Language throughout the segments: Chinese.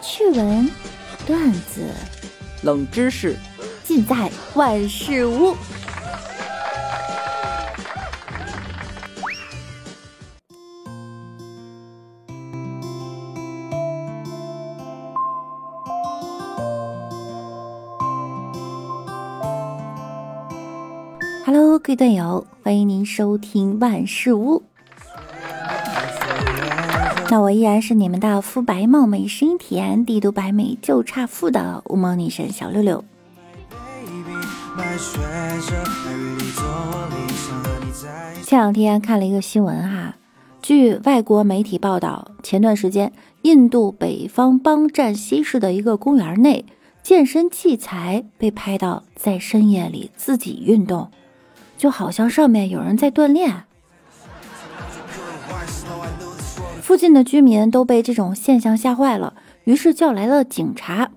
趣闻、段子、冷知识，尽在万事屋。Hello，各位队友，欢迎您收听万事屋。那我依然是你们的肤白貌美、声音甜、帝都白美就差富的乌蒙女神小六六。前两天看了一个新闻哈，据外国媒体报道，前段时间印度北方邦占西市的一个公园内，健身器材被拍到在深夜里自己运动，就好像上面有人在锻炼。附近的居民都被这种现象吓坏了，于是叫来了警察。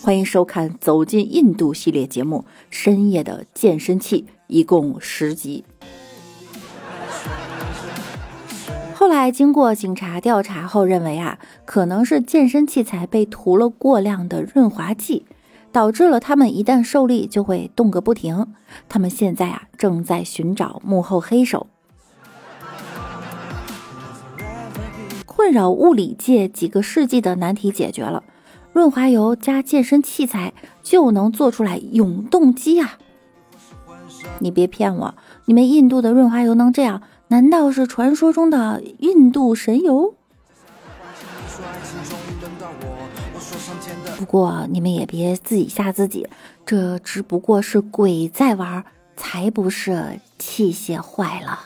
欢迎收看《走进印度》系列节目《深夜的健身器》，一共十集。后来经过警察调查后认为啊，可能是健身器材被涂了过量的润滑剂，导致了他们一旦受力就会动个不停。他们现在啊正在寻找幕后黑手。困扰物理界几个世纪的难题解决了，润滑油加健身器材就能做出来永动机啊！你别骗我，你们印度的润滑油能这样？难道是传说中的印度神油？不过你们也别自己吓自己，这只不过是鬼在玩，才不是器械坏了。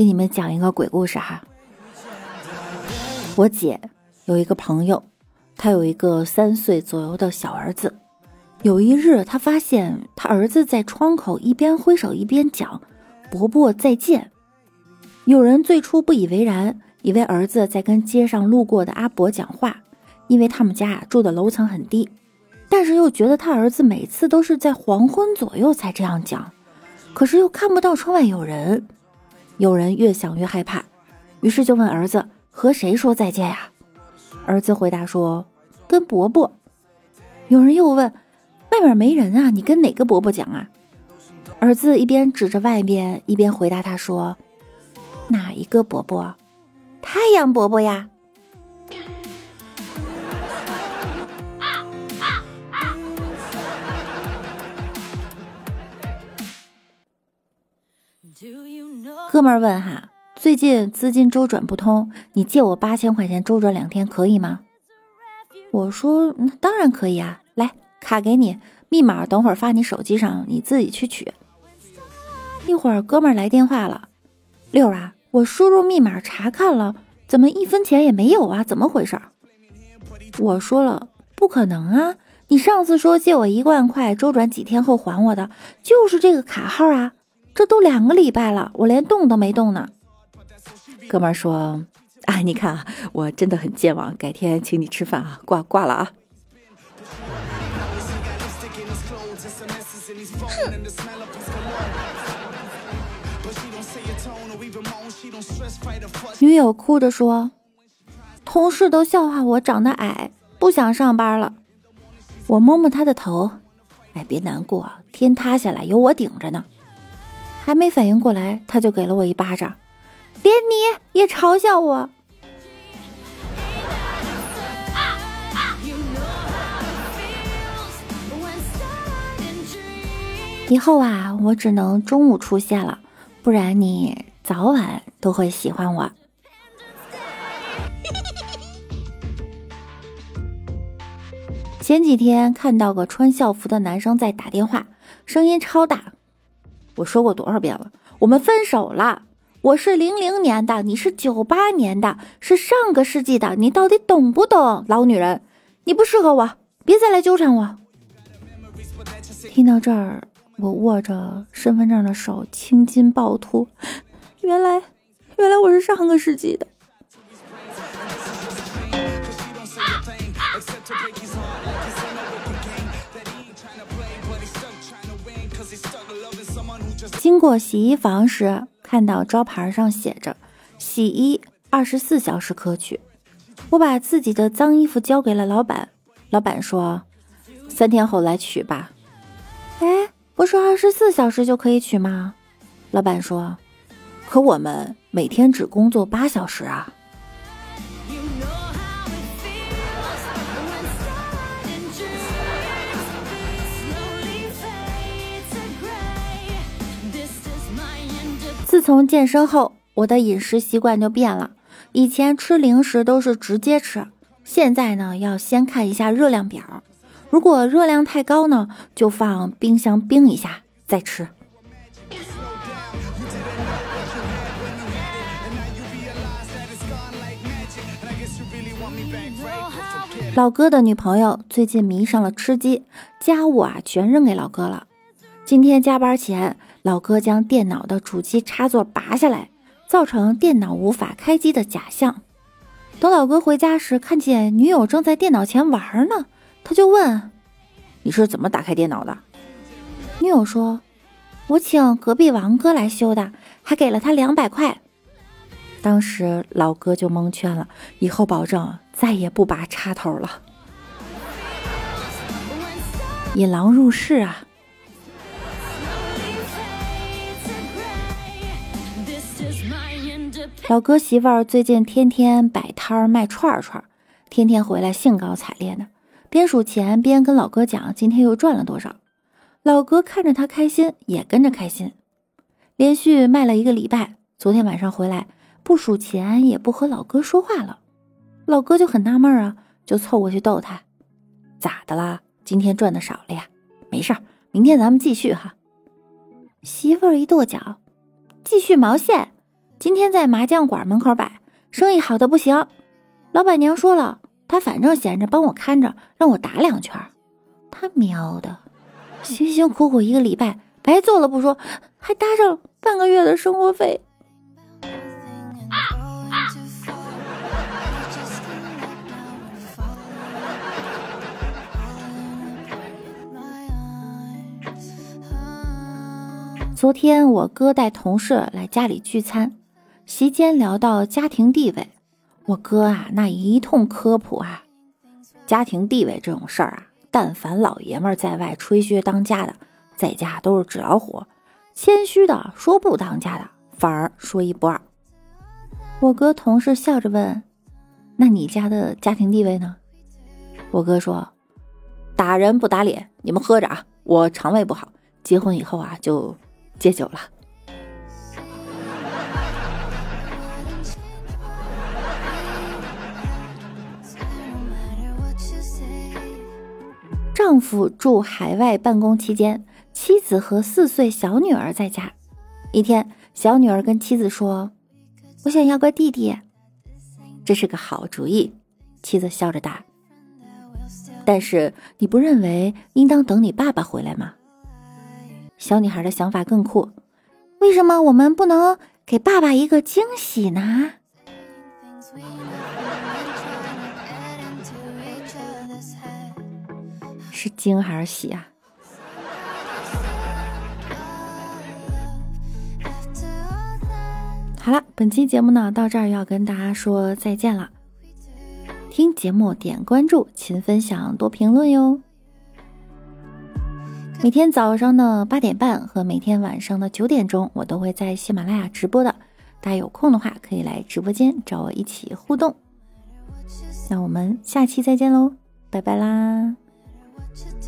给你们讲一个鬼故事哈。我姐有一个朋友，他有一个三岁左右的小儿子。有一日，他发现他儿子在窗口一边挥手一边讲“伯伯再见”。有人最初不以为然，以为儿子在跟街上路过的阿伯讲话，因为他们家住的楼层很低。但是又觉得他儿子每次都是在黄昏左右才这样讲，可是又看不到窗外有人。有人越想越害怕，于是就问儿子和谁说再见呀？儿子回答说：“跟伯伯。”有人又问：“外面没人啊，你跟哪个伯伯讲啊？”儿子一边指着外边，一边回答他说：“哪一个伯伯？太阳伯伯呀。”哥们儿问哈，最近资金周转不通，你借我八千块钱周转两天可以吗？我说当然可以啊，来卡给你，密码等会儿发你手机上，你自己去取。一会儿哥们儿来电话了，六啊，我输入密码查看了，怎么一分钱也没有啊？怎么回事？我说了不可能啊，你上次说借我一万块，周转几天后还我的，就是这个卡号啊。这都两个礼拜了，我连动都没动呢。哥们儿说：“啊，你看啊，我真的很健忘，改天请你吃饭啊，挂挂了啊。”女友哭着说：“同事都笑话我长得矮，不想上班了。”我摸摸她的头：“哎，别难过，天塌下来有我顶着呢。”还没反应过来，他就给了我一巴掌，连你也嘲笑我。以后啊，我只能中午出现了，不然你早晚都会喜欢我。前几天看到个穿校服的男生在打电话，声音超大。我说过多少遍了，我们分手了。我是零零年的，你是九八年的，是上个世纪的，你到底懂不懂？老女人，你不适合我，别再来纠缠我。听到这儿，我握着身份证的手青筋暴突，原来，原来我是上个世纪的。经过洗衣房时，看到招牌上写着“洗衣二十四小时可取”，我把自己的脏衣服交给了老板，老板说：“三天后来取吧。”哎，不是二十四小时就可以取吗？老板说：“可我们每天只工作八小时啊。”自从健身后，我的饮食习惯就变了。以前吃零食都是直接吃，现在呢要先看一下热量表，如果热量太高呢，就放冰箱冰一下再吃。老哥的女朋友最近迷上了吃鸡，家务啊全扔给老哥了。今天加班前。老哥将电脑的主机插座拔下来，造成电脑无法开机的假象。等老哥回家时，看见女友正在电脑前玩呢，他就问：“你是怎么打开电脑的？”女友说：“我请隔壁王哥来修的，还给了他两百块。”当时老哥就蒙圈了，以后保证再也不拔插头了。引狼入室啊！老哥媳妇儿最近天天摆摊儿卖串串，天天回来兴高采烈的，边数钱边跟老哥讲今天又赚了多少。老哥看着他开心，也跟着开心。连续卖了一个礼拜，昨天晚上回来不数钱，也不和老哥说话了。老哥就很纳闷啊，就凑过去逗他：“咋的啦？今天赚的少了呀？没事儿，明天咱们继续哈。”媳妇儿一跺脚：“继续毛线！”今天在麻将馆门口摆，生意好的不行。老板娘说了，她反正闲着，帮我看着，让我打两圈。他喵的，辛辛苦苦一个礼拜白做了不说，还搭上半个月的生活费。昨天我哥带同事来家里聚餐。席间聊到家庭地位，我哥啊那一通科普啊，家庭地位这种事儿啊，但凡老爷们在外吹嘘当家的，在家都是纸老虎，谦虚的说不当家的，反而说一不二。我哥同事笑着问：“那你家的家庭地位呢？”我哥说：“打人不打脸，你们喝着啊，我肠胃不好，结婚以后啊就戒酒了。”丈夫住海外办公期间，妻子和四岁小女儿在家。一天，小女儿跟妻子说：“我想要个弟弟。”这是个好主意，妻子笑着答。但是你不认为应当等你爸爸回来吗？小女孩的想法更酷。为什么我们不能给爸爸一个惊喜呢？是惊还是喜啊？好了，本期节目呢到这儿要跟大家说再见了。听节目点关注，勤分享，多评论哟。每天早上的八点半和每天晚上的九点钟，我都会在喜马拉雅直播的。大家有空的话，可以来直播间找我一起互动。那我们下期再见喽，拜拜啦！what you